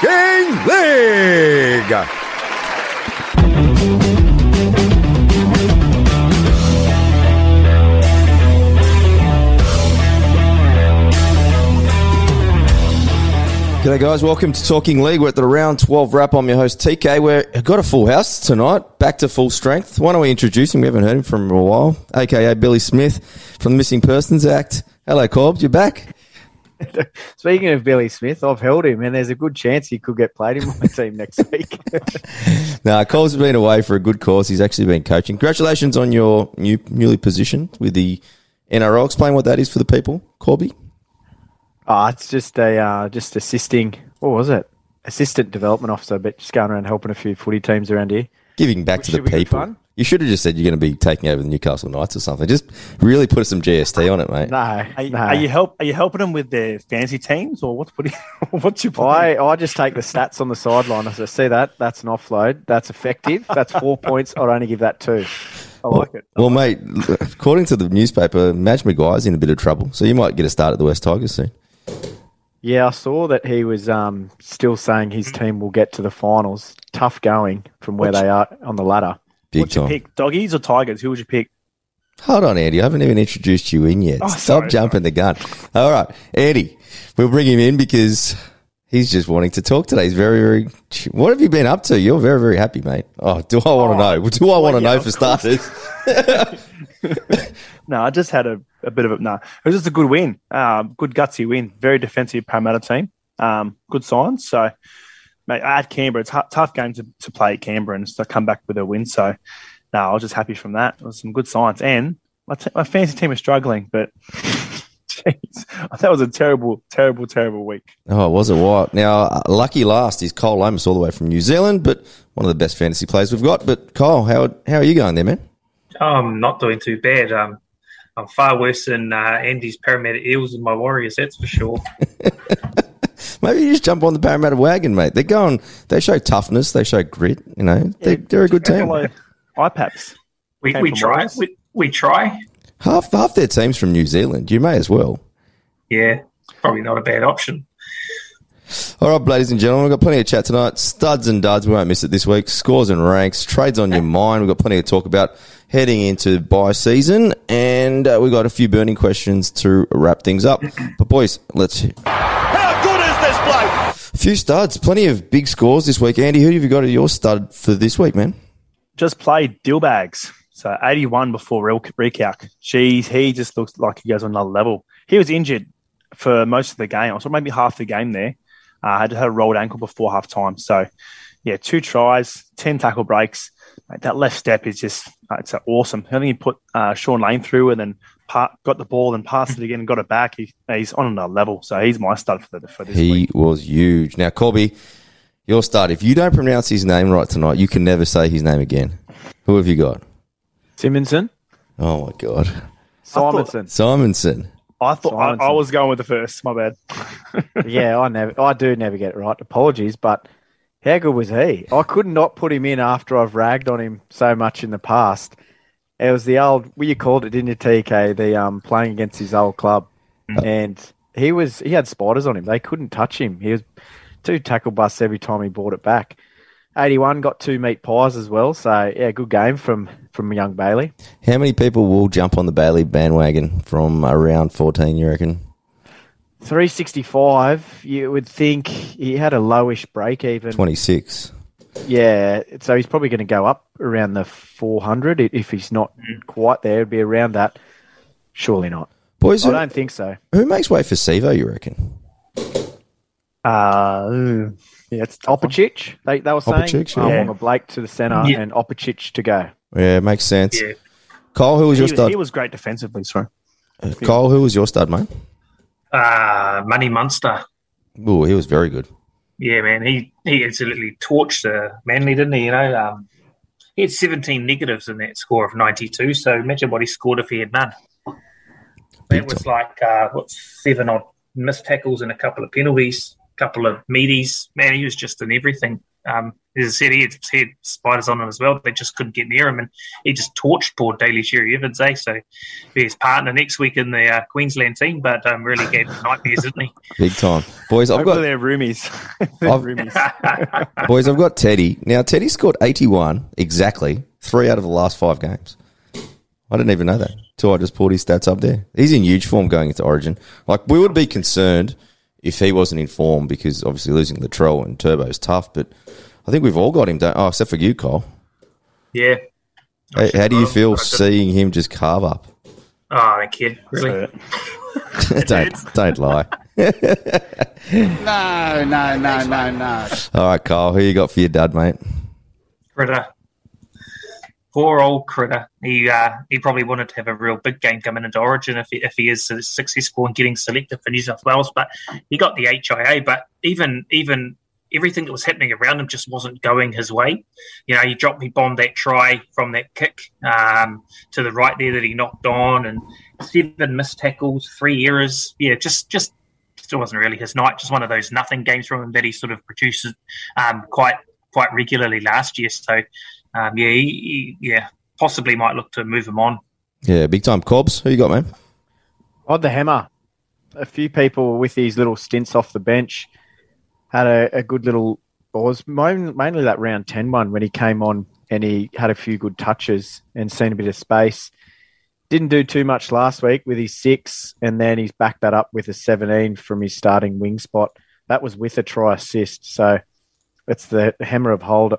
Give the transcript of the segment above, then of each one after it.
Talking League. G'day, guys. Welcome to Talking League. We're at the round 12 wrap. I'm your host, TK. We've got a full house tonight, back to full strength. Why don't we introduce him? We haven't heard him from a while, aka Billy Smith from the Missing Persons Act. Hello, Corbs. You're back. Speaking of Billy Smith, I've held him, and there's a good chance he could get played in my team next week. Now, Cole's been away for a good cause. He's actually been coaching. Congratulations on your new newly positioned with the NRL. Explain what that is for the people, Corby. oh, it's just a uh, just assisting. What was it? Assistant development officer, but just going around helping a few footy teams around here. Giving back Which to the should be good people. fun. You should have just said you're going to be taking over the Newcastle Knights or something. Just really put some GST on it, mate. No, Are, you- no. are you help? Are you helping them with their fancy teams, or what's putting? what's your plan? I, I just take the stats on the sideline. I see that? That's an offload. That's effective. That's four points. I'd only give that two. I like it. Well, mate, according to the newspaper, Madge Maguire's in a bit of trouble, so you might get a start at the West Tigers soon. Yeah, I saw that he was um, still saying his team will get to the finals. Tough going from where What's- they are on the ladder. Big What's your time. pick? Doggies or Tigers? Who would you pick? Hold on, Andy. I haven't even introduced you in yet. Oh, Stop sorry, jumping the gun. All right, Andy, we'll bring him in because he's just wanting to talk today. He's very, very. What have you been up to? You're very, very happy, mate. Oh, do I want to Oh, know? Do I want to yeah, know for course. starters? No, I just had a, a bit of a no. It was just a good win. Um, good gutsy win. Very defensive Parramatta team. Um, good signs. So, mate, I had Canberra. It's a tough game to, to play at Canberra and to come back with a win. So, no, I was just happy from that. It was some good signs. And my, t- my fancy team is struggling, but jeez, that was a terrible, terrible, terrible week. Oh, it was it what? Now, uh, lucky last is Cole Lomas all the way from New Zealand, but one of the best fantasy players we've got. But Cole, how how are you going there, man? I'm not doing too bad. Um, I'm far worse than uh, Andy's Parramatta Eels and my Warriors, that's for sure. Maybe you just jump on the Parramatta wagon, mate. They're going. They show toughness. They show grit. You know, they, they're a good team. Hello, iPaps. We, we try. We, we try. Half half their teams from New Zealand. You may as well. Yeah, probably not a bad option. All right, ladies and gentlemen, we've got plenty of chat tonight. Studs and duds, we won't miss it this week. Scores and ranks, trades on your mind. We've got plenty to talk about heading into buy season, and uh, we've got a few burning questions to wrap things up. But boys, let's. How good is this bloke? A few studs, plenty of big scores this week. Andy, who have you got as your stud for this week, man? just played Dillbags. So 81 before Real Recalc. Jeez, he just looks like he goes on another level. He was injured for most of the game, so maybe half the game there. Uh, had had a rolled ankle before half time. So, yeah, two tries, 10 tackle breaks. Mate, that left step is just, uh, it's uh, awesome. I think he put uh, Sean Lane through and then pa- got the ball and passed it again and got it back. He, he's on another level. So he's my stud for, the, for this week. He week. was huge. Now, Colby, your start. If you don't pronounce his name right tonight, you can never say his name again. Who have you got? Simonsson, Oh my God, Simonsson. Simonsson. I thought I, I was going with the first. My bad. yeah, I never, I do never get it right. Apologies, but how good was he? I could not put him in after I've ragged on him so much in the past. It was the old, well, you called it, didn't you, TK? The um, playing against his old club, and he was he had spiders on him. They couldn't touch him. He was two tackle busts every time he brought it back. Eighty-one got two meat pies as well. So yeah, good game from from young Bailey. How many people will jump on the Bailey bandwagon from around 14, you reckon? 365, you would think he had a lowish break even. 26. Yeah, so he's probably going to go up around the 400 if he's not quite there. It'd be around that. Surely not. Boys, I who, don't think so. who makes way for Sivo, you reckon? Uh, yeah, it's a tough one. Opacic, they, they were saying. Opacic, um, yeah. on the Blake to the centre Yeah. and Opacic to go. Yeah, it makes sense. Yeah. Cole, who was He, your stud? he was great defensively, sorry. Cole, who was your stud, mate? Uh, Money Munster. Oh, he was very good. Yeah, man, he he absolutely torched uh, Manly, didn't he? You know, um, he had 17 negatives in that score of 92. So imagine what he scored if he had none. That was like uh, what seven odd missed tackles and a couple of penalties, a couple of meaties. Man, he was just in everything. Um, as I said, he had, he had spiders on him as well. They just couldn't get near him, and he just torched poor Daly Cherry Evans. Eh? So be his partner next week in the uh, Queensland team, but um, really gave him nightmares, didn't he? Big time, boys. I've Hopefully got they're roomies. They're I've- roomies. boys. I've got Teddy now. Teddy scored eighty-one exactly, three out of the last five games. I didn't even know that till I just pulled his stats up there. He's in huge form going into Origin. Like we would be concerned if he wasn't in form because obviously losing Latrell and Turbo is tough, but I think we've all got him. Don't, oh, except for you, Cole. yeah. How, how do you feel But I did- seeing him just carve up? Oh, I don't care. Really? Don't don't lie. No, no, no, no, no. All right, Kyle, who you got for your dad, mate? Critter. Poor old Critter. He uh, he probably wanted to have a real big game coming into Origin if he, if he is successful in getting selected for New South Wales. But he got the HIA. But even even everything that was happening around him just wasn't going his way. You know, he dropped, he bombed that try from that kick um, to the right there that he knocked on, and seven missed tackles, three errors. Yeah, just just still wasn't really his night. Just one of those nothing games from him that he sort of produces um, quite quite regularly last year. So um, yeah, he, he, yeah, possibly might look to move him on. Yeah, big time. Cobbs, who you got, man? Odd the hammer. A few people with these little stints off the bench had a, a good little. It was mainly that round 10 one when he came on and he had a few good touches and seen a bit of space. Didn't do too much last week with his six, and then he's backed that up with a 17 from his starting wing spot. That was with a try assist. So it's the hammer of hold,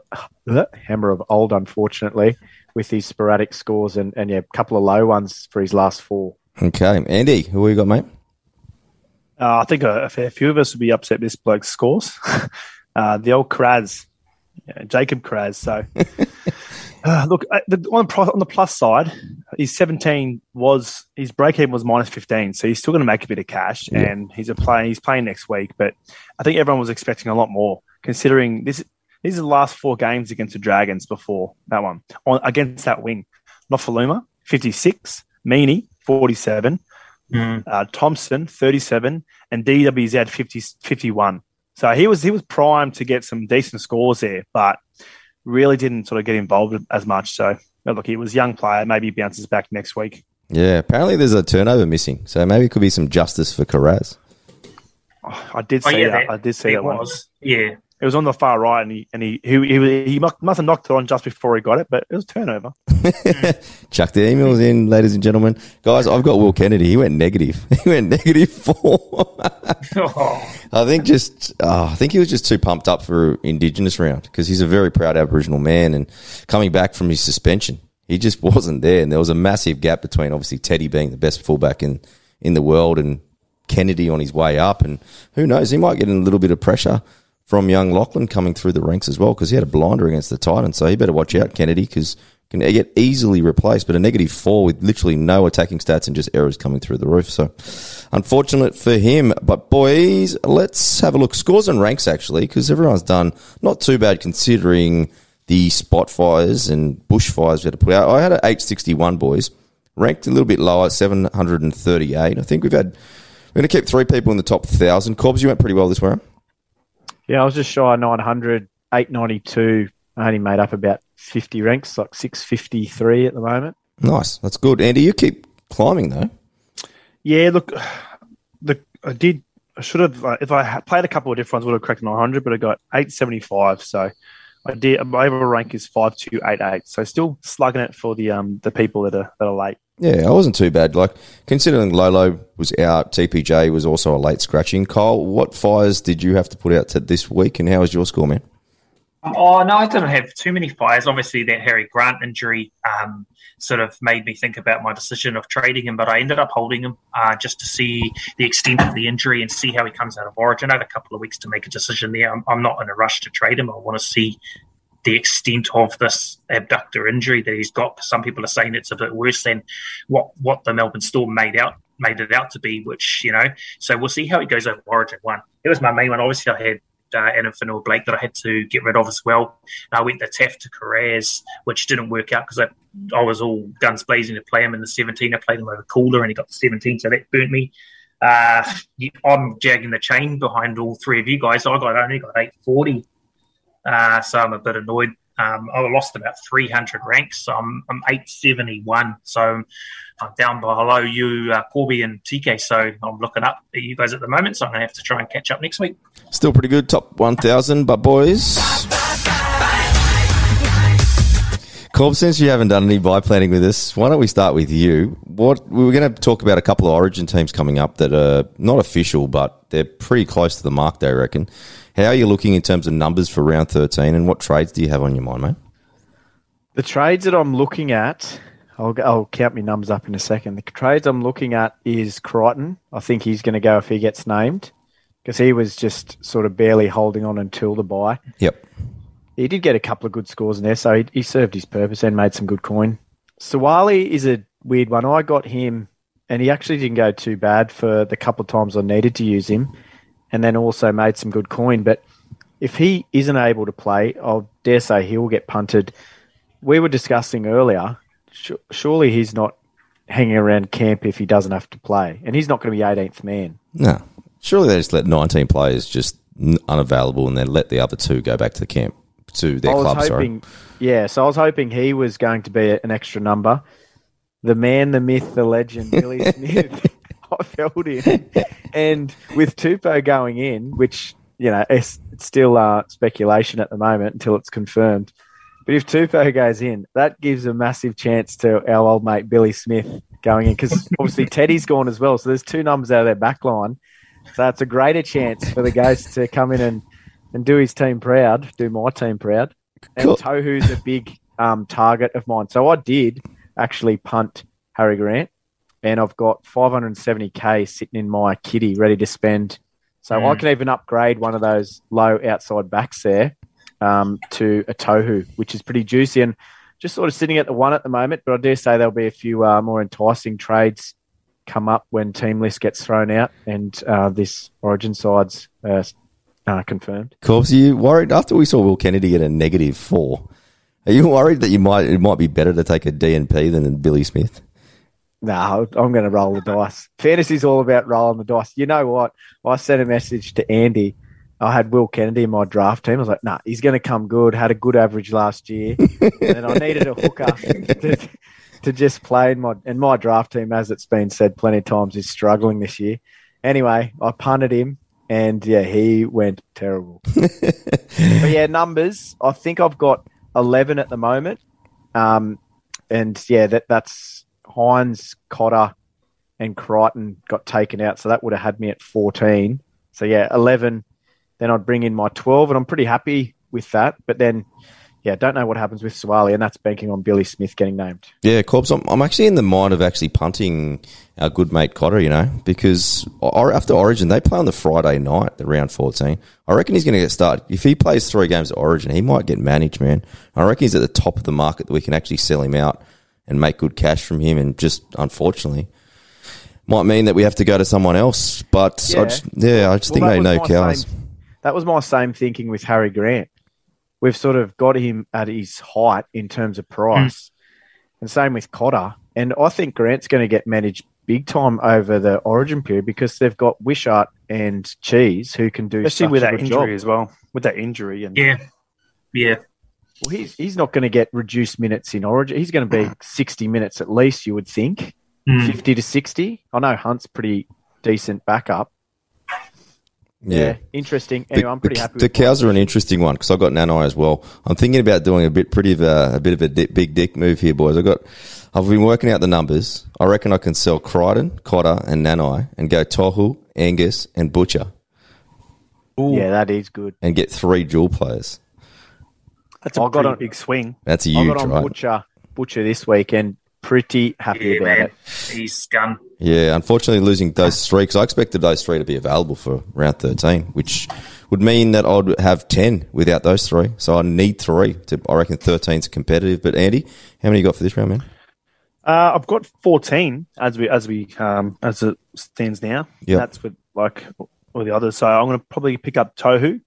the hammer of old, unfortunately, with these sporadic scores and, and yeah, a couple of low ones for his last four. Okay, Andy, who you got, mate? Uh, I think a, a fair few of us would be upset with this bloke's scores. uh, the old Kiraz, yeah, Jacob Kiraz. So, uh, look, uh, the, on, the, on the plus side, his 17 was his break even was minus 15, so he's still going to make a bit of cash, Yeah. and he's a play, he's playing next week. But I think everyone was expecting a lot more, considering this. These are the last four games against the Dragons before that one on, against that wing. Nofoaluma 56, Meany 47, Mm. uh, Thompson 37, and DWZ 50, 51. So he was he was primed to get some decent scores there, but really didn't sort of get involved as much. So but look, he was a young player. Maybe he bounces back next week. Yeah, apparently there's a turnover missing, so maybe it could be some justice for Kiraz. Oh, I did Oh, see yeah, that. that- I did see It that one. was. Yeah. It was on the far right, and he and he he, he, he must must have knocked it on just before he got it, but it was turnover. Chuck the emails in, ladies and gentlemen. Guys, I've got Will Kennedy. He went negative. He went negative four. Oh, I think just, oh, I think he was just too pumped up for Indigenous round because he's a very proud Aboriginal man and coming back from his suspension, he just wasn't there. And there was a massive gap between obviously Teddy being the best fullback in, in the world and Kennedy on his way up. And who knows, he might get in a little bit of pressure from young Lachlan coming through the ranks as well because he had a blinder against the Titans. So he better watch out, Kennedy, because can get easily replaced. But a negative four with literally no attacking stats and just errors coming through the roof. So unfortunate for him. But boys, let's have a look. Scores and ranks actually, because everyone's done not too bad considering the spot fires and bushfires we had to put out. I had an 861 boys, ranked a little bit lower, 738. I think we've had. We're going to keep three people in the top thousand. Cobbs, you went pretty well this round. Yeah, I was just shy of 900, 892. I only made up about 50 ranks, like 653 at the moment. Nice, that's good. Andy, you keep climbing though. Yeah, look, the I did. I should have uh, if I had played a couple of different ones, would have cracked 900, but I got 875. So I did. My overall rank is 5288. So still slugging it for the um the people that are that are late. Yeah, I wasn't too bad. Like considering Lolo was out, TPJ was also a late scratching. Kyle, what fires did you have to put out to this week, and how was your score, man? Oh no, I didn't have too many fires. Obviously, that Harry Grant injury um, sort of made me think about my decision of trading him, but I ended up holding him uh, just to see the extent of the injury and see how he comes out of Origin. I had a couple of weeks to make a decision there. I'm, I'm not in a rush to trade him. I want to see the extent of this abductor injury that he's got. Some people are saying it's a bit worse than what what the Melbourne Storm made out made it out to be. Which you know, so we'll see how he goes over Origin one. It was my main one. Obviously, I had uh, Adam Blake that I had to get rid of as well. I went the Taaffe to Kiraz, which didn't work out because I, I was all guns blazing to play him in the 17. I played him over Koula and he got the 17, so that burnt me. Uh, I'm jagging the chain behind all three of you guys. I got only got 840, uh, so I'm a bit annoyed. Um, I lost about 300 ranks, so I'm, I'm 871. So I'm down below you, uh, Corby and TK. So I'm looking up at you guys at the moment. So I'm going to have to try and catch up next week. Still pretty good, top 1,000, but boys. Corb, since you haven't done any buy planning with us, why don't we start with you? What we were going to talk about a couple of Origin teams coming up that are not official, but they're pretty close to the mark. They reckon. How are you looking in terms of numbers for round thirteen, and what trades do you have on your mind, mate? The trades that I'm looking at, I'll, I'll count my numbers up in a second. The trades I'm looking at is Crichton. I think he's going to go if he gets named because he was just sort of barely holding on until the buy. Yep. He did get a couple of good scores in there, so he, he served his purpose and made some good coin. Suaalii is a weird one. I got him, and he actually didn't go too bad for the couple of times I needed to use him, and then also made some good coin. But if he isn't able to play, I'll dare say he will get punted. We were discussing earlier, surely he's not hanging around camp if he doesn't have to play, and he's not going to be 18th man. No. Surely they just let 19 players just unavailable and then let the other two go back to the camp, to their I was club, sorry. yeah. So I was hoping he was going to be an extra number. The man, the myth, the legend, Billy Smith. I felt him, and with Tupou going in, which you know it's, it's still uh, speculation at the moment until it's confirmed. But if Tupou goes in, that gives a massive chance to our old mate Billy Smith going in because obviously Teddy's gone as well. So there's two numbers out of their back line. So it's a greater chance for the Ghost to come in and, and do his team proud, do my team proud. And Cool. Tohu's a big um, target of mine. So I did actually punt Harry Grant, and I've got 570k sitting in my kitty ready to spend. So I Mm. can even upgrade one of those low outside backs there um, to a Tohu, which is pretty juicy and just sort of sitting at the one at the moment. But I dare say there'll be a few uh, more enticing trades come up when team list gets thrown out and uh, this Origin side's uh, uh, confirmed. Corbs, are you worried after we saw Will Kennedy get a negative four? Are you worried that you might it might be better to take a DNP than Billy Smith? No, I'm going to roll the dice. Fantasy's all about rolling the dice. You know what? I sent a message to Andy. I had Will Kennedy in my draft team. I was like, nah, he's going to come good. Had a good average last year. and I needed a hooker to, to just play in my and my draft team, as it's been said plenty of times, is struggling this year. Anyway, I punted him, and yeah, he went terrible. but yeah, numbers. I think I've got eleven at the moment, um, and yeah, that that's Hynes, Cotter, and Crichton got taken out, so that would have had me at fourteen. So yeah, eleven. Then I'd bring in my twelve, and I'm pretty happy with that. But then, yeah, don't know what happens with Suaalii, and that's banking on Billy Smith getting named. Yeah, Corbs, I'm, I'm actually in the mind of actually punting our good mate Cotter, you know, because after Origin, they play on the Friday night, the round 14. I reckon he's going to get started. If he plays three games at Origin, he might get managed, man. I reckon he's at the top of the market that we can actually sell him out and make good cash from him. And just, unfortunately, might mean that we have to go to someone else. But I Yeah. just, yeah, I just Well, think they that know cows. same- that was my same thinking with Harry Grant. We've sort of got him at his height in terms of price, hmm. and same with Cotter. And I think Grant's going to get managed big time over the Origin period because they've got Wishart and Cheese who can do Especially such with a that good injury job. as well. With that injury and Yeah. Yeah. Well, he's he's not going to get reduced minutes in Origin. He's going to be sixty minutes at least. You would think Mm. fifty to sixty. I know Hunt's pretty decent backup. Yeah. interesting. Anyway, I'm pretty the, happy. The with cows are an interesting one because I've got Nanai as well. I'm thinking about doing a bit, pretty of a, a bit of a di- big dick move here, boys. I got, I've been working out the numbers. I reckon I can sell Crichton, Cotter, and Nanai, and go Tohu, Angus, and Butcher, Yeah, that is good. and get three dual players. That's a I got pretty on- big swing. That's a huge, I got on right? Butcher Butcher this week and pretty happy Yeah, about man. it. He's gun. Yeah, unfortunately, losing those three because I expected those three to be available for round 13, which would mean that I'd have 10 without those three. So I need three. To, I reckon 13's competitive. But Andy, how many you got for this round, man? Uh, I've got 14 as we as we um, as it stands now. Yeah, That's with like all the others. So I'm going to probably pick up Tohu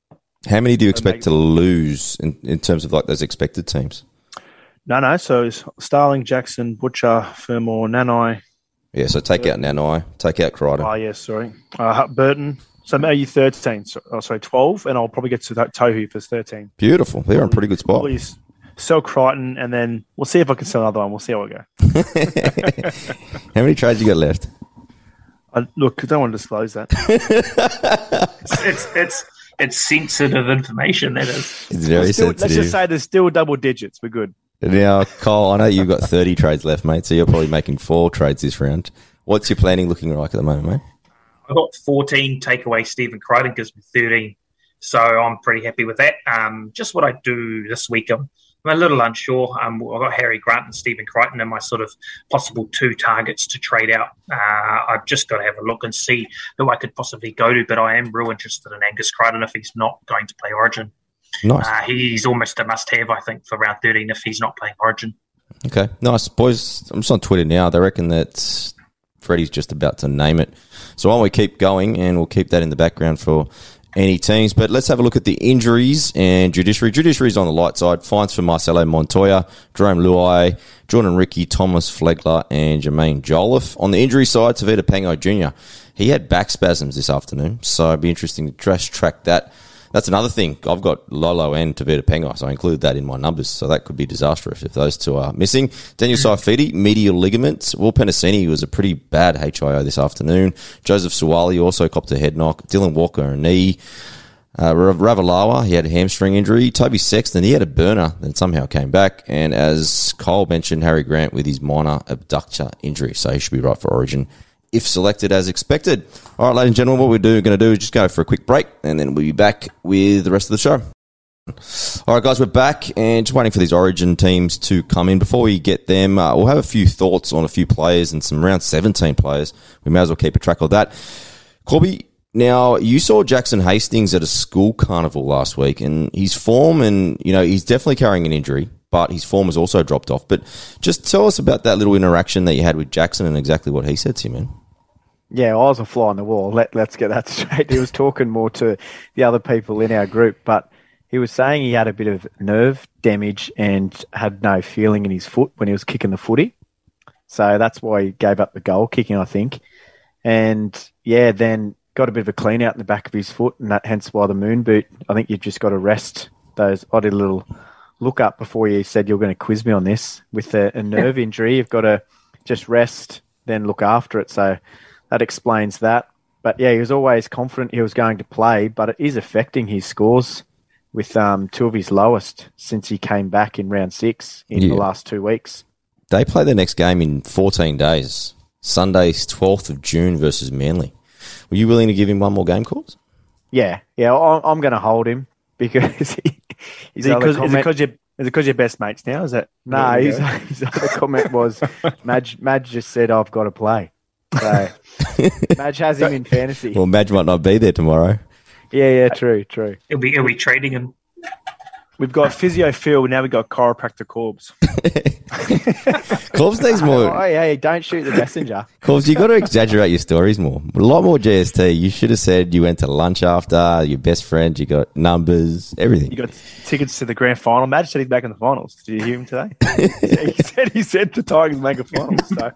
How many do you expect to lose in, in terms of like those expected teams? No, no. So it's Starling, Jackson, Butcher, Fermor, Nanai. Yeah, so take out Nanai, take out Crichton. Oh, yes, sorry. Uh, Burton. So maybe 13. So, oh, sorry, 12. And I'll probably get to that Tohu for 13. Beautiful. They're in a pretty good spot. Probably s- sell Crichton, and then we'll see if I can sell another one. We'll see how we go. How many trades you got left? I, look, I don't want to disclose that. It's, it's it's it's sensitive information. That is. It's very Still- let's just say there's still double digits. We're good. Now, Cole, I know you've got 30 trades left, mate, so you're probably making four trades this round. What's your planning looking like at the moment, mate? I got 14 takeaway Stephen Crichton gives me 13. So I'm pretty happy with that. Um, just what I do this week, I'm, I'm a little unsure. Um, I've got Harry Grant and Stephen Crichton in my sort of possible two targets to trade out. Uh, I've just got to have a look and see who I could possibly go to, but I am real interested in Angus Crichton if he's not going to play Origin. Nice. Uh, he's almost a must have, I think, for round 13 if he's not playing Origin. Okay, nice. Boys, I'm just on Twitter now. They reckon that Freddie's just about to name it. So while we keep going and we'll keep that in the background for any teams. But let's have a look at the injuries and judiciary. Judiciary's on the light side. Fines for Marcelo Montoya, Jarome Luai, Jordan Riki, Thomas Flegler, and Jermaine Jolliffe. On the injury side, Tevita Pangai Jr. He had back spasms this afternoon, so it'd be interesting to just track that. That's another thing. I've got Lolo and Tevita Pangai, so I include that in my numbers. So that could be disastrous if those two are missing. Daniel Saifiti, medial ligaments. Will Penisini was a pretty bad HIO this afternoon. Joseph Suaalii also copped a head knock. Dylan Walker, a knee. Uh, Ravalawa, he had a hamstring injury. Toby Sexton, he had a burner that somehow came back. And as Cole mentioned, Harry Grant with his minor abductor injury. So he should be right for Origin if selected as expected. All right, ladies and gentlemen, what we're doing, going to do is just go for a quick break and then we'll be back with the rest of the show. All right, guys, we're back and just waiting for these Origin teams to come in. Before we get them, uh, we'll have a few thoughts on a few players and some round 17 players. We may as well keep a track of that. Corby, now you saw Jackson Hastings at a school carnival last week and his form and, you know, he's definitely carrying an injury, but his form has also dropped off. But just tell us about that little interaction that you had with Jackson and exactly what he said to you, man. Yeah, I was a fly on the wall. Let, let's get that straight. He was talking more to the other people in our group, but he was saying he had a bit of nerve damage and had no feeling in his foot when he was kicking the footy. So that's why he gave up the goal kicking, I think. And yeah, then got a bit of a clean out in the back of his foot, and that hence why the moon boot. I think you've just got to rest those. I did a little look up before you said you're going to quiz me on this. With a, a nerve injury, you've got to just rest, then look after it. So that explains that. But yeah, he was always confident he was going to play, but it is affecting his scores with um, two of his lowest since he came back in round six in Yeah. the last two weeks. They play their next game in 14 days, Sunday, 12th of June versus Manly. Were you willing to give him one more game, calls? Yeah, yeah, I'm, I'm going to hold him because he, Is it other because is it comment, 'cause you're, is it 'cause you're best mates now? Is it? no, there his, his other comment was Madge, Madge just said I've got to play. So Madge has him in fantasy. Well, Madge might not be there tomorrow. Yeah, yeah, true, true. Are we, are we trading him? We've got physio Phil. Now we've got chiropractor Corbs. Corbs needs more. Oh, more. hey, don't shoot the messenger. Corbs, you got to exaggerate your stories more. A lot more GST. You should have said you went to lunch after, your best friend, you got numbers, everything. You got tickets to the grand final. Madge said he's back in the finals. Did you hear him today? he said he said the Tigers make a final. So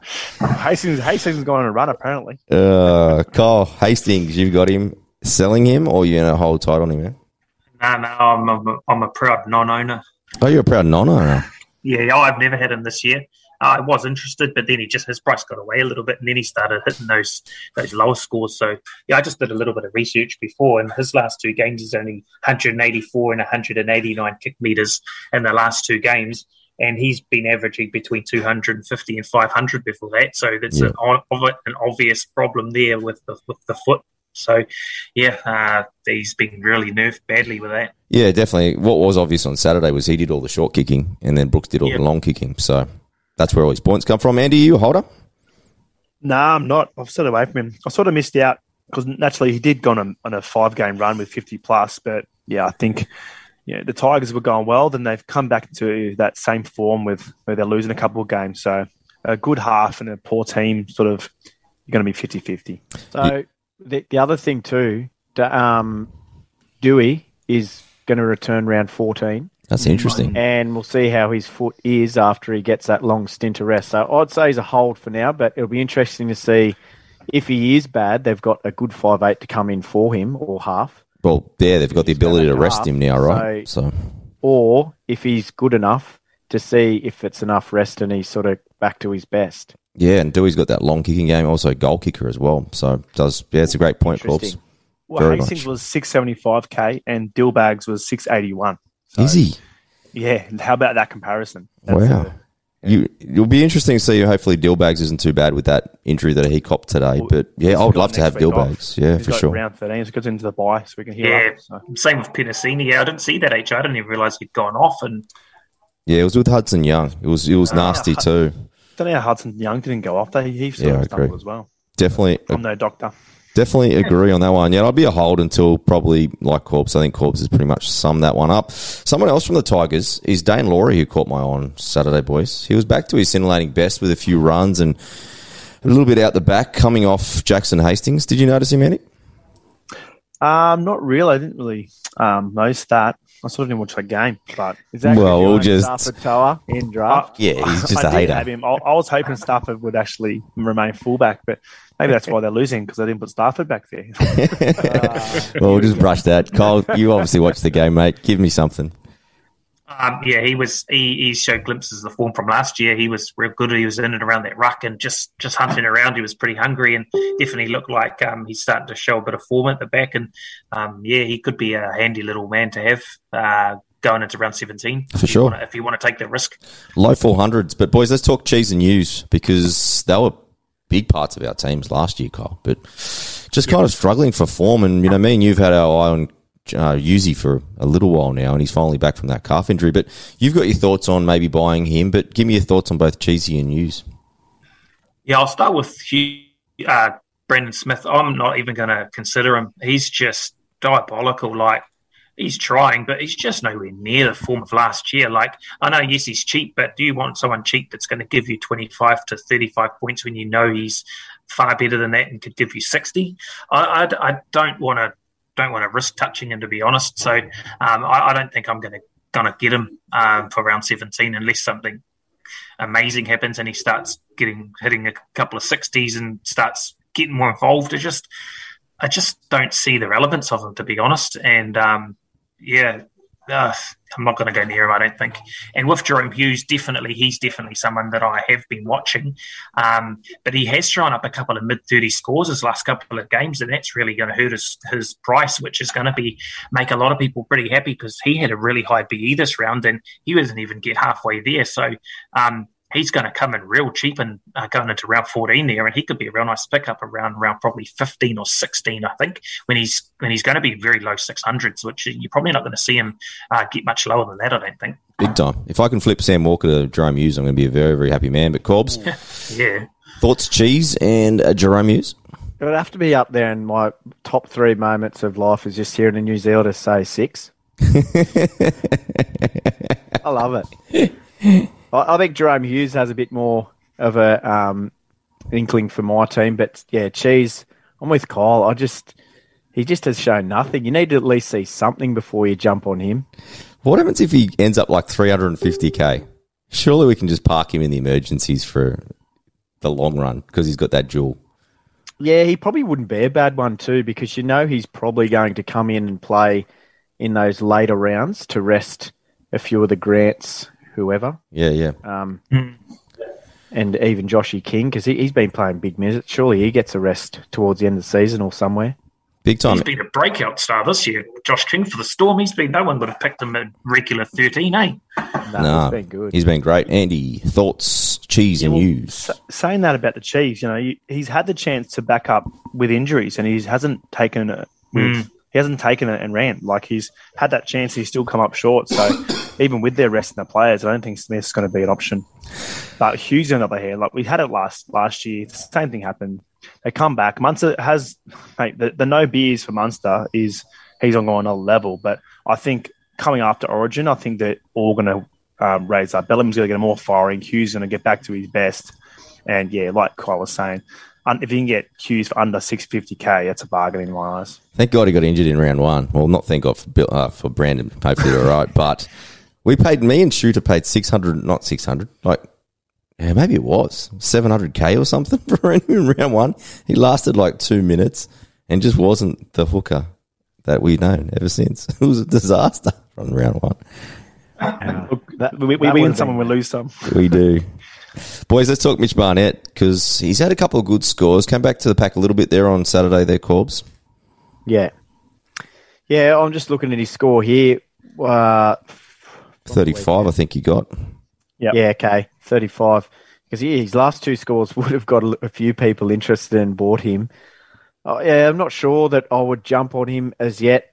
Hastings Hastings is going on a run apparently. Uh, Kyle Hastings, you've got him selling him or you're going to hold tight on him, man? No, I'm a, I'm a proud non-owner. Oh, you're a proud non-owner. Yeah, I've never had him this year. Uh, I was interested, but then he just his price got away a little bit, and then he started hitting those those lower scores. So yeah, I just did a little bit of research before, and his last two games is only 184 and 189 kick meters in the last two games, and he's been averaging between 250 and 500 before that. So that's Yeah. an, an obvious problem there with the with the foot. So yeah, uh, he's been really nerfed badly with that. Yeah, definitely. What was obvious on Saturday was he did all the short kicking and then Brooks did all Yeah. the long kicking. So that's where all his points come from. Andy, you a holder? Nah, I'm not. I've stayed away from him. I sort of missed out because naturally he did go on a, on a five game run with 50 plus. But yeah, I think yeah, the Tigers were going well. Then they've come back to that same form with where they're losing a couple of games. So a good half and a poor team, sort of, you're going to be 50 50. So the, the other thing too, um, Doueihi is going to return round 14, That's interesting. and we'll see how his foot is after he gets that long stint of rest. So I'd say he's a hold for now, but it'll be interesting to see if he is bad. They've got a good five eight to come in for him or half, Well, there they've got the ability to rest half, him now, right? So or if he's good enough to see if it's enough rest and he's sort of back to his best. Yeah, and Doueihi's got that long kicking game, also a goal kicker as well. So does yeah, it's a great point, Corpse. Interesting. Well, Very Hastings much. was 675k and Dillbags was 681. So, Is he? Yeah. How about that comparison? Wow. uh, You, it'll be interesting to see. Hopefully, Dillbags isn't too bad with that injury that he copped today. But yeah, I would love to have next week off. Dillbags. Yeah, he's for got sure. Round 13, so it goes into the bye, so we can hear Yeah. up. So. Same with Penisini. Yeah, I didn't see that HI. I didn't even realise he'd gone off. And Yeah, it was with Hudson Young. It was it was nasty too. Don't know how Hudson Young didn't go off. They he still Yeah, yeah, as well. Definitely, I'm no doctor. definitely agree on that one. Yeah, I'd be a hold until probably like Corpse. I think Corpse has pretty much summed that one up. Someone else from the Tigers is Daine Laurie, who caught my eye on Saturday, boys. He was back to his scintillating best with a few runs and a little bit out the back, coming off Jackson Hastings. Did you notice him, Andy? Um, not really. I didn't really um, notice that. I sort of didn't watch that game, but Is that Well, we'll just- Stafford Toa in draft? Yeah, he's just I a did hater. have him. I, I was hoping Stafford would actually remain fullback, but maybe that's why they're losing because they didn't put Stafford back there. well, we'll just uh, brush that. Kyle, you obviously watched the game, mate. Give me something. Um, yeah, he was. He, he showed glimpses of the form from last year. He was real good. He was in and around that ruck and just just hunting around. He was pretty hungry and definitely looked like um, he's starting to show a bit of form at the back. And um, yeah, he could be a handy little man to have. Uh, Going into round seventeen, For if you sure. wanna- if you want to take the risk, Low 400s. But, boys, let's talk cheese and news because they were big parts of our teams last year, Kyle. But just kind of struggling for form. And, you know, me and you've had our eye on uh, Yuzi for a little while now, and he's finally back from that calf injury. But you've got your thoughts on maybe buying him, but give me your thoughts on both Cheesy and News. Yeah, I'll start with Hugh, uh, Brandon Smith. I'm not even going to consider him. He's just diabolical. Like he's trying, but he's just nowhere near the form of last year. Like I know, yes, he's cheap, but do you want someone cheap that's going to give you 25 to 35 points when you know he's far better than that and could give you 60? I, I, I don't want to don't want to risk touching him to be honest. So um, I, I don't think I'm going to to get him um, for round 17 unless something amazing happens and he starts getting hitting a couple of 60s and starts getting more involved. I just I just don't see the relevance of him to be honest. And um, yeah, uh, I'm not going to go near him. I don't think. And with Jahrome Hughes, definitely he's definitely someone that I have been watching. Um, but he has thrown up a couple of mid 30 scores his last couple of games, and that's really going to hurt his, his price, which is going to be make a lot of people pretty happy because he had a really high BE this round and he doesn't even get halfway there. So um, he's going to come in real cheap and uh, going into round 14 there, and he could be a real nice pickup around around probably 15 or 16, I think, when he's when he's going to be very low 600s, which you're probably not going to see him uh, get much lower than that, I don't think. Big time. If I can flip Sam Walker to Jahrome Hughes, I'm going to be a very, very happy man. But Corbs, Yeah. thoughts, Cheese and uh, Jahrome Hughes? It would have to be up there in my top three moments of life is just hearing a New Zealander say six. I love it. I, I think Jahrome Hughes has a bit more of a um, inkling for my team, but yeah, Cheese, I'm with Kyle. I just he just has shown nothing. You need to at least see something before you jump on him. What happens if he ends up like 350k? Surely we can just park him in the emergencies for the long run because he's got that jewel. Yeah, he probably wouldn't be a bad one too, because you know he's probably going to come in and play in those later rounds to rest a few of the Grants, whoever, Yeah, yeah. um, Mm. and even Joshy King, because he, he's been playing big minutes. Surely he gets a rest towards the end of the season or somewhere. Big time. He's been a breakout star this year. Josh King for the Storm. He's been no one would have picked him at regular 13, eh? No, Nah, he's been good. He's been great. Andy, thoughts, Cheese and well, Hughes? s- saying that about the Chiefs, you know, he, he's had the chance to back up with injuries, and he hasn't taken it. With, Mm. He hasn't taken it and ran. Like he's had that chance, he's still come up short. So even with their rest resting the players, I don't think Smith's going to be an option. But Hughes on the other hand, like we had it last last year, the same thing happened. They come back. Munster has mate, the, the no beers for Munster is he's on another level. But I think coming after Origin, I think they're all going to um, raise up. Bellamy's going to get more firing. Hughes going to get back to his best. And yeah, like Kyle was saying, if you can get Hughes for under 650k, that's a bargain in my eyes. Thank God he got injured in round one. Well, not thank God for uh, for Brandon. Hopefully, they're all right. But we paid me and Shooter paid six hundred, not six hundred, like yeah, maybe it was seven hundred k or something for him in round one. He lasted like two minutes and just wasn't the hooker that we've known ever since. It was a disaster from round one. Look, That- we we, that we win some and we lose some. We do. Boys, let's talk Mitch Barnett because he's had a couple of good scores. Came back to the pack a little bit there on Saturday, there, Corbs. Yeah. Yeah, I'm just looking at his score here. Uh, 35, I think he got. Yep. Yeah, okay, 35. Because yeah, his last two scores would have got a, a few people interested and bought him. Oh, yeah, I'm not sure that I would jump on him as yet.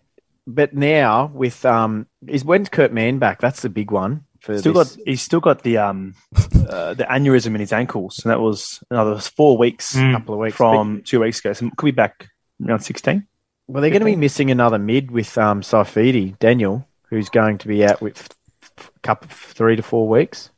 But now with um, is when's Kurt Mann back? That's the big one for Still this. got he's still got the um uh, the aneurysm in his ankles, and that was another four weeks Mm. couple of weeks from two weeks ago. So could be back around 16. Well, they're going to be missing another mid with um, Saifiti, Daniel, who's going to be out with a couple three to four weeks.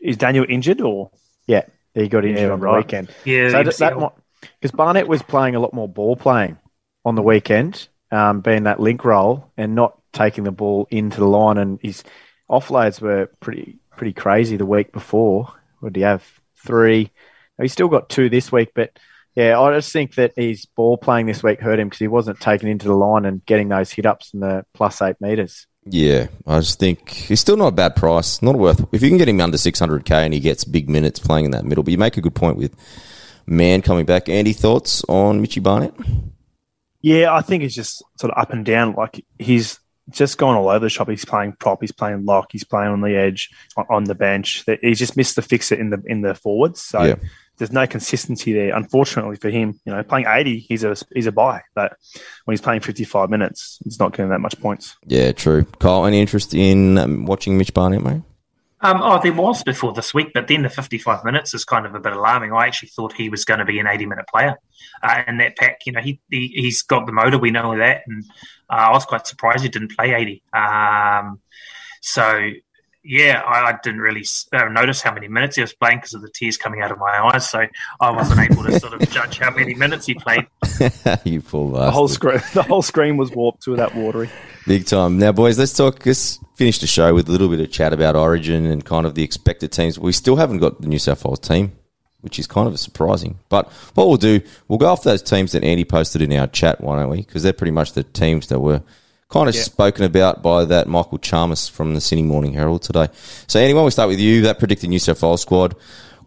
Is Daniel injured or Yeah, he got injured Yeah, on the right. weekend. Yeah, So that, that because Barnett was playing a lot more ball playing on the weekend, um, being that link role and not taking the ball into the line, and his offloads were pretty pretty crazy the week before. What do you have? Three. He's still got two this week, but yeah, I just think that his ball playing this week hurt him because he wasn't taken into the line and getting those hit ups in the plus eight meters. Yeah, I just think he's still not a bad price. Not worth if you can get him under six hundred k and he gets big minutes playing in that middle. But you make a good point with man coming back. Andy, thoughts on Mitchy Barnett? Yeah, I think it's just sort of up and down. Like he's just gone all over the shop. He's playing prop, he's playing lock, he's playing on the edge, on, the bench. He's just missed the fixer in the in the forwards. So Yeah. There's no consistency there. Unfortunately for him, you know, playing 80, he's a he's a buy. But when he's playing 55 minutes, it's not getting that much points. Yeah, true. Kyle, any interest in um, watching Mitch Barnett, mate? Um, oh, there was before this week, but then the 55 minutes is kind of a bit alarming. I actually thought he was going to be an 80 minute player uh, in that pack. You know, he, he he's got the motor, we know that, and uh, I was quite surprised he didn't play 80. Um, so yeah, I, I didn't really uh, notice how many minutes he was playing because of the tears coming out of my eyes. So I wasn't able to sort of judge how many minutes he played. you fool The whole screen, the whole screen was warped to that watery. Big time. Now, boys, let's talk. Let's finish the show with a little bit of chat about Origin and kind of the expected teams. We still haven't got the New South Wales team, which is kind of a surprising. But what we'll do, we'll go off those teams that Andy posted in our chat, why don't we? Because they're pretty much the teams that were kind of Yeah. spoken about by that Michael Chammas from the Sydney Morning Herald today. So, Andy, we start with you? That predicted New South Wales squad.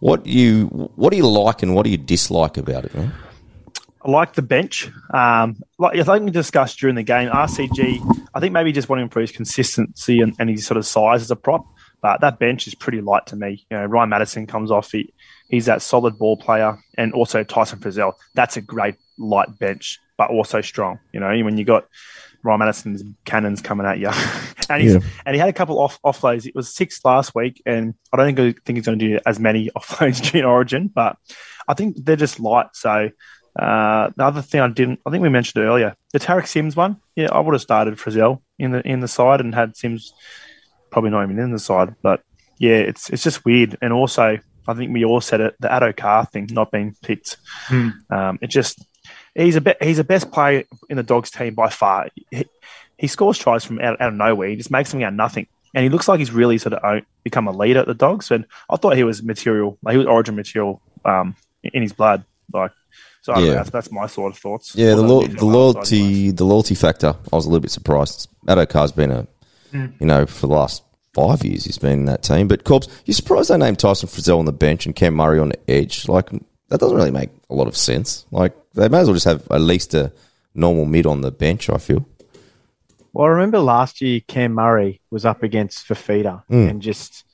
What do you what do you like and what do you dislike about it, man? I like the bench. Um, like I think we discussed during the game, RCG. I think maybe just want to improve his consistency and, and his sort of size as a prop. But that bench is pretty light to me. You know, Ryan Matterson comes off. He, he's that solid ball player, and also Tyson Frizell. That's a great light bench, but also strong. You know, when you got Ryan Matterson's cannons coming at you, and he's Yeah. and he had a couple off offloads. It was six last week, and I don't think, think he's going to do as many offloads during Origin, but I think they're just light. So uh, the other thing I didn't, I think we mentioned earlier, the Tariq Sims one. Yeah, I would have started Frizell in the in the side and had Sims probably not even in the side. But yeah, it's it's just weird. And also, I think we all said it, the Addo Carr thing not being picked. Hmm. Um, it just he's a be, he's the best player in the Dogs team by far. He, he scores tries from out, out of nowhere. He just makes them out of nothing. And he looks like he's really sort of own, become a leader at the Dogs. And I thought he was material, like he was Origin material um, in his blood. Like, so I don't know, Yeah. that's, that's my sort of thoughts. Yeah, the, lo- the on our side, loyalty, the loyalty factor. I was a little bit surprised. Addo-Carr's been a, you know, for the last five years he's been in that team. But Corbs, you surprised they named Tyson Frizell on the bench and Cam Murray on the edge? Like that doesn't really make a lot of sense. Like they may as well just have at least a normal mid on the bench. I feel. Well, I remember last year Cam Murray was up against Fifita Mm. and just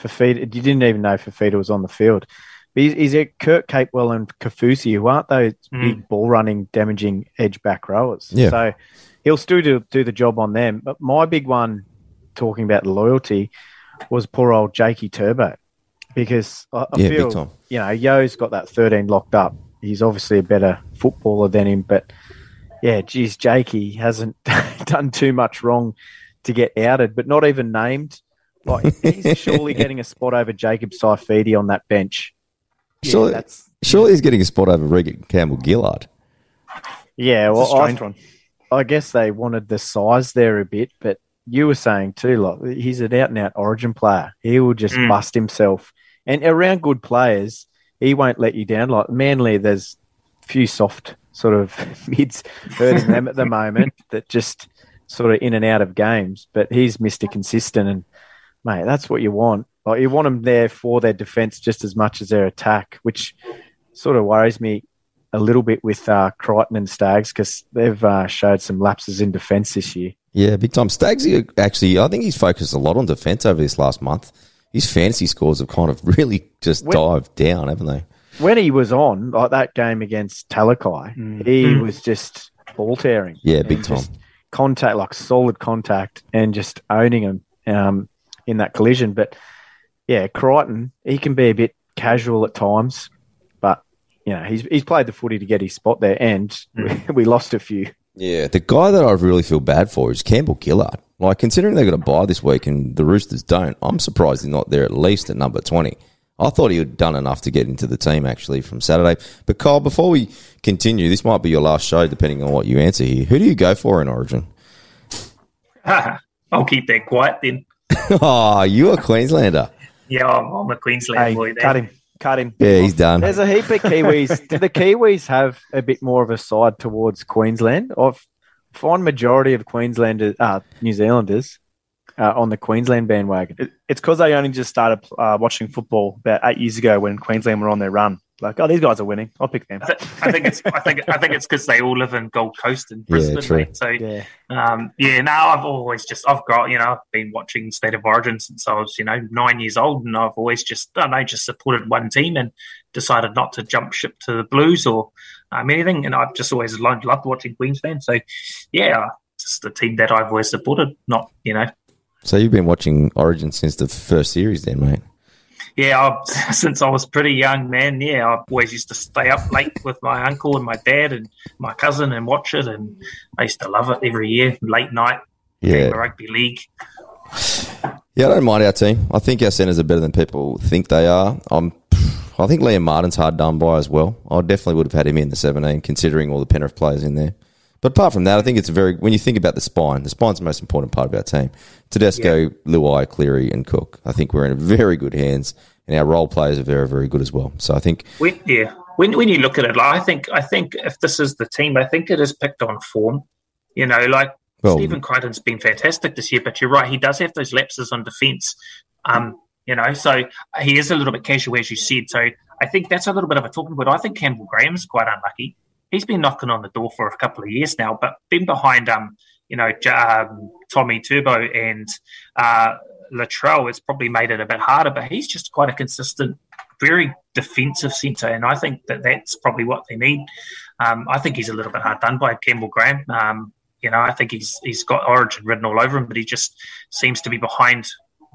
Fifita. You didn't even know Fifita was on the field. But he's, he's a Kurt Capewell and Kaufusi, who aren't those Mm. big ball running, damaging edge back rowers. Yeah. So he'll still do, do the job on them. But my big one, talking about loyalty, was poor old Jakey Turbo. Because I, I Yeah, feel, you know, Yo's got that 13 locked up. He's obviously a better footballer than him, but yeah, geez, Jakey hasn't done too much wrong to get outed, but not even named. Like he's surely getting a spot over Jacob Saifiti on that bench. surely, that's- surely he's getting a spot over Reagan Campbell Gillard. Yeah, well, strange I, one. I guess they wanted the size there a bit, but you were saying too, like he's an out and out Origin player. He will just Mm. bust himself, and around good players, he won't let you down. Like Manly, there's a few soft sort of mids hurting them at the moment that just sort of in and out of games. But he's Mister Consistent, and mate, that's what you want. Like you want them there for their defense just as much as their attack, which sort of worries me a little bit with uh, Crichton and Staggs because they've uh, showed some lapses in defence this year. Yeah, big time. Staggs actually, I think he's focused a lot on defence over this last month. His fantasy scores have kind of really just When- dived down, haven't they? When he was on, like that game against Talakai, he Mm. was just ball tearing. Yeah, big time. Contact, like solid contact, and just owning him um, in that collision. But yeah, Crichton, he can be a bit casual at times, but you know he's he's played the footy to get his spot there, and Mm. we, we lost a few. Yeah, the guy that I really feel bad for is Campbell Gillard. Like, considering they're going to buy this week and the Roosters don't, I'm surprised he's not there at least at number 20. I thought he had done enough to get into the team actually from Saturday. But Kyle, before we continue, this might be your last show depending on what you answer here. Who do you go for in Origin? I'll keep that quiet then. oh, you're a Queenslander. Yeah, I'm, I'm a Queensland Hey, boy. There. cut him. Cut him. Yeah, he's done. There's a heap of Kiwis. Do the Kiwis have a bit more of a side towards Queensland? I find majority of Queenslanders, uh, New Zealanders, uh, on the Queensland bandwagon. It, it's because they only just started uh, watching football about eight years ago when Queensland were on their run. Like, oh, these guys are winning. I'll pick them. I, th- I think it's I think I think it's because they all live in Gold Coast and Brisbane. Yeah, true. mate. So Yeah, um, yeah, no, I've always just I've got you know I've been watching State of Origin since I was you know nine years old, and I've always just I know just supported one team and decided not to jump ship to the Blues or um, anything, and I've just always loved, loved watching Queensland. So yeah, just the team that I've always supported. Not you know So you've been watching Origin since the first series then, mate? yeah, I've, since I was pretty young, man. Yeah, I always used to stay up late with my uncle and my dad and my cousin and watch it, and I used to love it every year, late night Yeah. rugby league. Yeah, I don't mind our team. I think our centres are better than people think they are. I'm, I think Liam Martin's hard done by as well. I definitely would have had him in the 17, considering all the Penrith players in there. But apart from that, I think it's a very when you think about the spine, the spine's the most important part of our team. Tedesco, Luai, Cleary, and Cook. I think we're in very good hands, and our role players are very, very good as well. So I think When, yeah, when when you look at it, like, I think I think if this is the team, I think it is picked on form. You know, like Well- Stephen Crichton's been fantastic this year, but you're right, he does have those lapses on defence. Um, you know, so he is a little bit casual, as you said. So I think that's a little bit of a talking point. I think Campbell Graham's quite unlucky. He's been knocking on the door for a couple of years now, but been behind um, you know, um, Tommy Turbo and uh, Latrell has probably made it a bit harder, but he's just quite a consistent, very defensive centre, and I think that that's probably what they need. Um, I think he's a little bit hard done by Campbell Graham. Um, you know, I think he's he's got Origin written all over him, but he just seems to be behind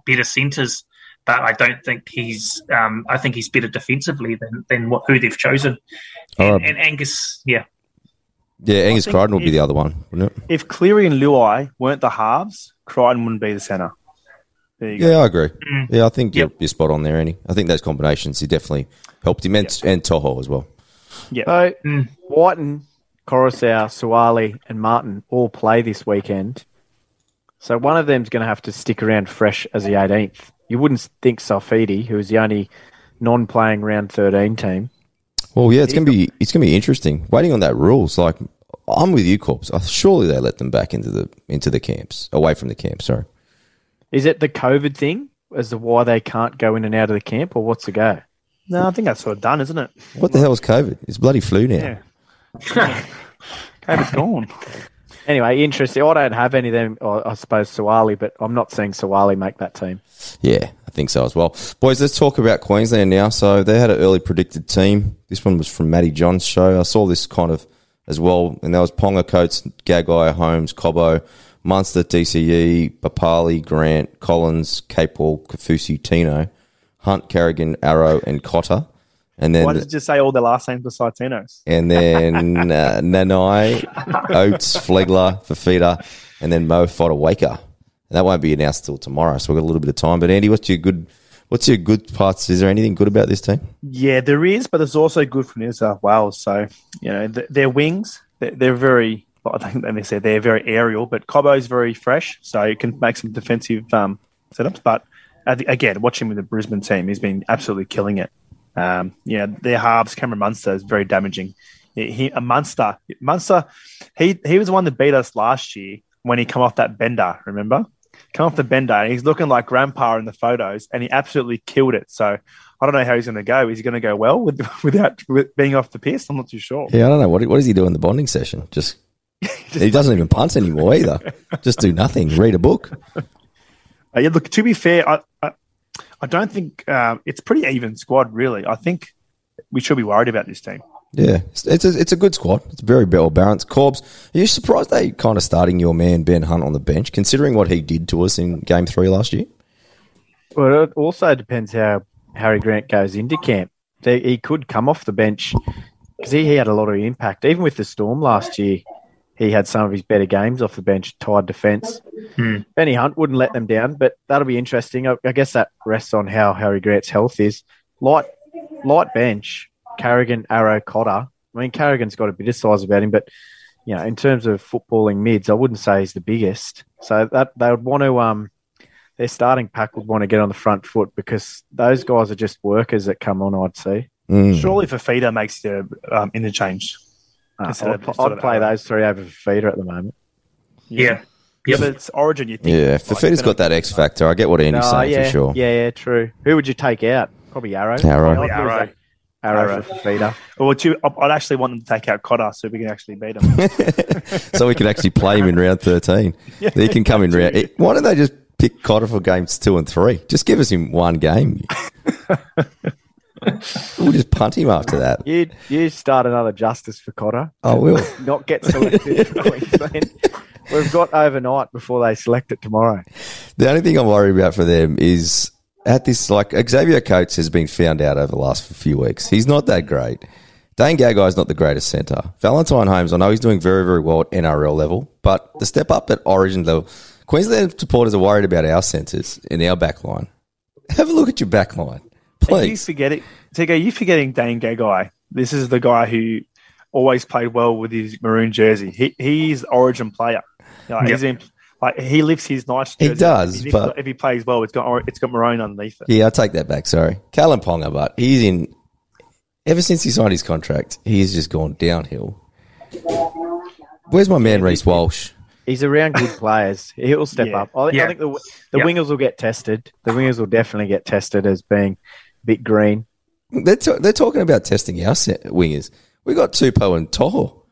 better centres. But I don't think he's. Um, I think he's better defensively than than what, who they've chosen. And, Alright. and Angus, yeah, yeah, Angus think Crichton would be the other one, wouldn't it? If Cleary and Luai weren't the halves, Crichton wouldn't be the centre. There go. Yeah, I agree. Mm. Yeah, I think Yep. you're, you're spot on there, Annie. I think those combinations he definitely helped him and, and To'o as well. Yeah. So Mm. Whiten, Coruscant, Suaalii, and Martin all play this weekend. So one of them's going to have to stick around fresh as the 18th. You wouldn't think Saifiti, who is the only non-playing round 13 team. Well, yeah, it's gonna be it's gonna be interesting. Waiting on that rules, like I'm with you, Corps. Uh, Surely they let them back into the into the camps, away from the camp. Sorry. Is it the COVID thing as to why they can't go in and out of the camp, or what's the go? No, I think that's sort of done, isn't it? What the hell is COVID? It's bloody flu now. Yeah. COVID's gone. Anyway, interesting. I don't have any of them, I suppose Suaalii, but I'm not seeing Suaalii make that team. Yeah, I think so as well. Boys, let's talk about Queensland now. So they had an early predicted team. This one was from Matty John's show. I saw this kind of as well, and that was Ponga, Coates, Gagai, Holmes, Cobbo, Munster, DCE, Papalii, Grant, Collins, Capewell, Kaufusi, Tino, Hunt, Carrigan, Arrow, and Cotter. And then Why did you just say all the last names besides Tino's? and then uh, Nanai, Oates, Flegler, Fifita, and then Mo Fotuaika. And that won't be announced till tomorrow, so we've got a little bit of time. But Andy, what's your good What's your good parts? Is there anything good about this team? Yeah, there is, but there's also good from New South Wales. So, you know, th- their wings, they're, they're very, I think they said they're very aerial, but Cobbo's very fresh, so you can make some defensive um, setups. But uh, again, watching with the Brisbane team, he's been absolutely killing it. Um, yeah, their halves, Cameron Munster is very damaging. He, a Munster, Munster, he he was the one that beat us last year when he come off that bender. Remember, come off the bender, and he's looking like grandpa in the photos, and he absolutely killed it. So I don't know how he's going to go. Is he going to go well with, without with being off the piss? I'm not too sure. Yeah, I don't know. What, what does he do in the bonding session? Just, he doesn't even punt anymore either. Just do nothing. Read a book. Uh, yeah, look. To be fair, I I, I don't think um, it's pretty even squad. Really, I think we should be worried about this team. Yeah, it's it's a, it's a good squad. It's very well balanced. Corbs, are you surprised they kind of starting your man Ben Hunt on the bench, considering what he did to us in Game Three last year? Well, it also depends how Harry Grant goes into camp. They, he could come off the bench because he, he had a lot of impact. Even with the Storm last year, he had some of his better games off the bench, tied defence. Hmm. Benny Hunt wouldn't let them down, but that'll be interesting. I, I guess that rests on how Harry Grant's health is. Light, light bench, Carrigan, Arrow, Cotter. I mean, Carrigan's got a bit of size about him, but you know, in terms of footballing mids, I wouldn't say he's the biggest. So that they would want to, um, their starting pack would want to get on the front foot because those guys are just workers that come on. I'd say. Mm. Surely, Fifita makes the um, interchange. Uh, I'd, of I'd play Arrow. those three over feeder at the moment. Yeah. Yeah, but it's Origin. You think? Yeah, like, Fifita's got that X factor. I get what Andy's No, saying yeah, for sure. yeah, yeah, true. Who would you take out? Probably Arrow. Arrow. I'd Probably Arrow. that Arrow, Arrow. for feeder. Well, two, I'd actually want them to take out Cotter so we can actually beat him. so we can actually play him in round 13. he can come in round. it- Why don't they just pick Cotter for games two and three? Just give us him one game. we'll just punt him after that. You you start another justice for Cotter. I will. Not get selected for Queensland. We've got overnight before they select it tomorrow. The only thing I'm worried about for them is at this, like Xavier Coates has been found out over the last few weeks. He's not that great. Dane Gagai's not the greatest centre. Valentine Holmes, I know he's doing very, very well at NRL level, but the step up at Origin level, Queensland supporters are worried about our centres in our back line. Have a look at your back line, Are you please. forgetting, Tigo, are you forgetting Dane Gagai? This is the guy who always played well with his maroon jersey. He he's Origin player. You know, Yep. he's in, like he lifts his nice. He does, If but- if he plays well, it's got it's got maroon underneath it. Yeah, I take that back. Sorry, Kalyn Ponga, but he's in. Ever since he signed his contract, he's just gone downhill. Where's my man Reece Walsh? He's around good players. He'll step Yeah. up. I, I think the the Yeah. wingers will get tested. The wingers will definitely get tested as being a bit green. They're, t- they're talking about testing our set- wingers. We got Tupou and To'o,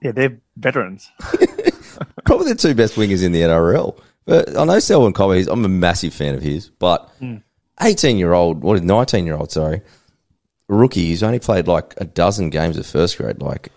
Yeah, they're veterans. probably the two best wingers in the NRL. But I know Selwyn Cobbo. He's, I'm a massive fan of his, but 18 year old, what is 19 year old? Sorry, rookie. He's only played like a dozen games at first grade. Like,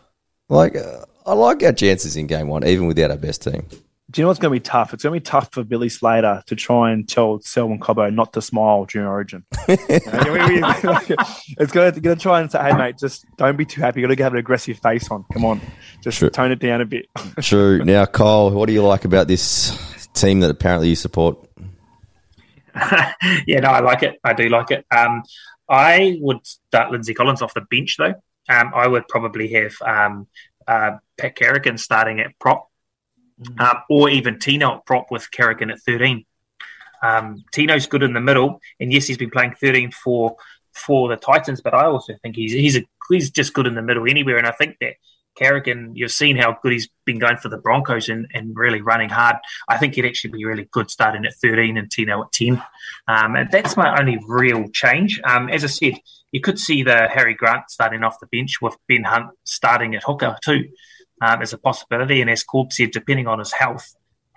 like uh, I like our chances in game one, even without our best team. Do you know what's going to be tough? It's going to be tough for Billy Slater to try and tell Selwyn Cobbo not to smile during Origin. You know, we- we- it's going to, going to try and say, "Hey, mate, just don't be too happy. You've got to have an aggressive face on. Come on, just Sure. tone it down a bit." True. Now, Kyle, what do you like about this team that apparently you support? yeah, no, I like it. I do like it. Um, I would start Lindsay Collins off the bench, though. Um, I would probably have um, uh, Pat Carrigan starting at prop, um, or even Tino at prop with Carrigan at 13. Um, Tino's good in the middle, and yes, he's been playing 13 for for the Titans, but I also think he's he's a, he's just good in the middle anywhere, and I think that Carrigan, you've seen how good he's been going for the Broncos and, and really running hard. I think he'd actually be really good starting at 13 and Tino at 10. Um, and that's my only real change. Um, as I said, you could see the Harry Grant starting off the bench with Ben Hunt starting at hooker too, um, as a possibility. And as Corb said, depending on his health,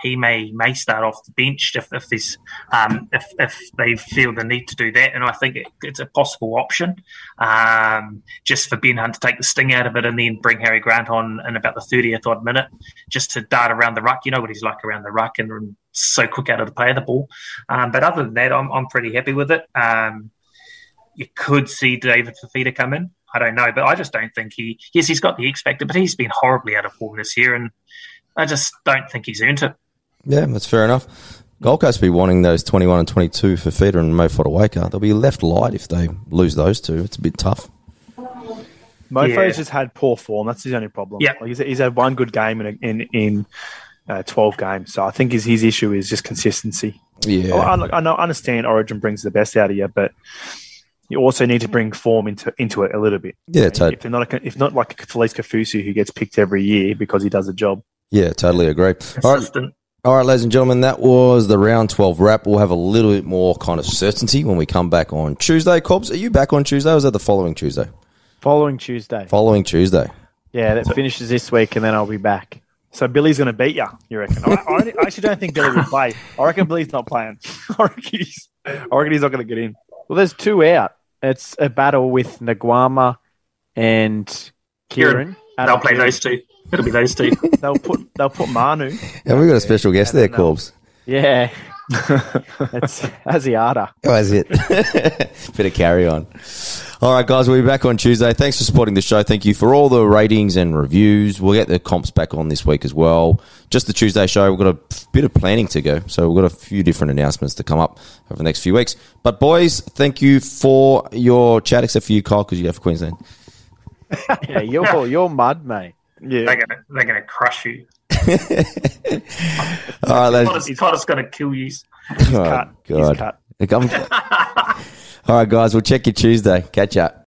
he may may start off the bench if, if there's um, if, if they feel the need to do that, and I think it, it's a possible option um, just for Ben Hunt to take the sting out of it and then bring Harry Grant on in about the thirtieth odd minute just to dart around the ruck. You know what he's like around the ruck and, and so quick out of the play of the ball. Um, but other than that, I'm I'm pretty happy with it. Um, you could see David Fifita come in. I don't know, but I just don't think he. Yes, he's got the X factor, but he's been horribly out of form this year, and I just don't think he's earned it. Yeah, that's fair enough. Gold Coast will be wanting those 21 and 22 for Feeder and Mo Fotuaika. They'll be left light if they lose those two. It's a bit tough. Mofo's Yeah. just had poor form. That's his only problem. Yeah. Like he's, he's had one good game in a, in in uh, twelve games. So I think his his issue is just consistency. Yeah. I, I, I know, I understand Origin brings the best out of you, but you also need to bring form into into it a little bit. Yeah, totally. If they're not a, if not like Felise Kaufusi who gets picked every year because he does a job. yeah, totally agree. All right, Consistent. all right, ladies and gentlemen, that was the round 12 wrap. We'll have a little bit more kind of certainty when we come back on Tuesday. Cobbs, are you back on Tuesday or is that the following Tuesday? Following Tuesday. Following Tuesday. Yeah, that finishes this week, and then I'll be back. So Billy's going to beat you, you reckon? I, I, I actually don't think Billy will play. I reckon Billy's not playing. I reckon he's, I reckon he's not going to get in. Well, there's two out. It's a battle with Naguama and Kieran. They'll play Kieran. those two. It'll be those two. They'll put they'll put Manu. Have we got a special guest there, Corbs? Yeah. It's Asiata. Oh, that's it. Bit of carry on. All right, guys, we'll be back on Tuesday. Thanks for supporting the show. Thank you for all the ratings and reviews. We'll get the comps back on this week as well. Just the Tuesday show. We've got a bit of planning to go. So we've got a few different announcements to come up over the next few weeks. But, boys, thank you for your chat, except for you, Kyle, because you have for Queensland. Yeah, you're, you're mud, mate. Yeah, they're gonna crush you. All right, ladies. Connors, Connors gonna kill you. Oh, cut. He's God. cut. All right, guys, we'll check you Tuesday. Catch up.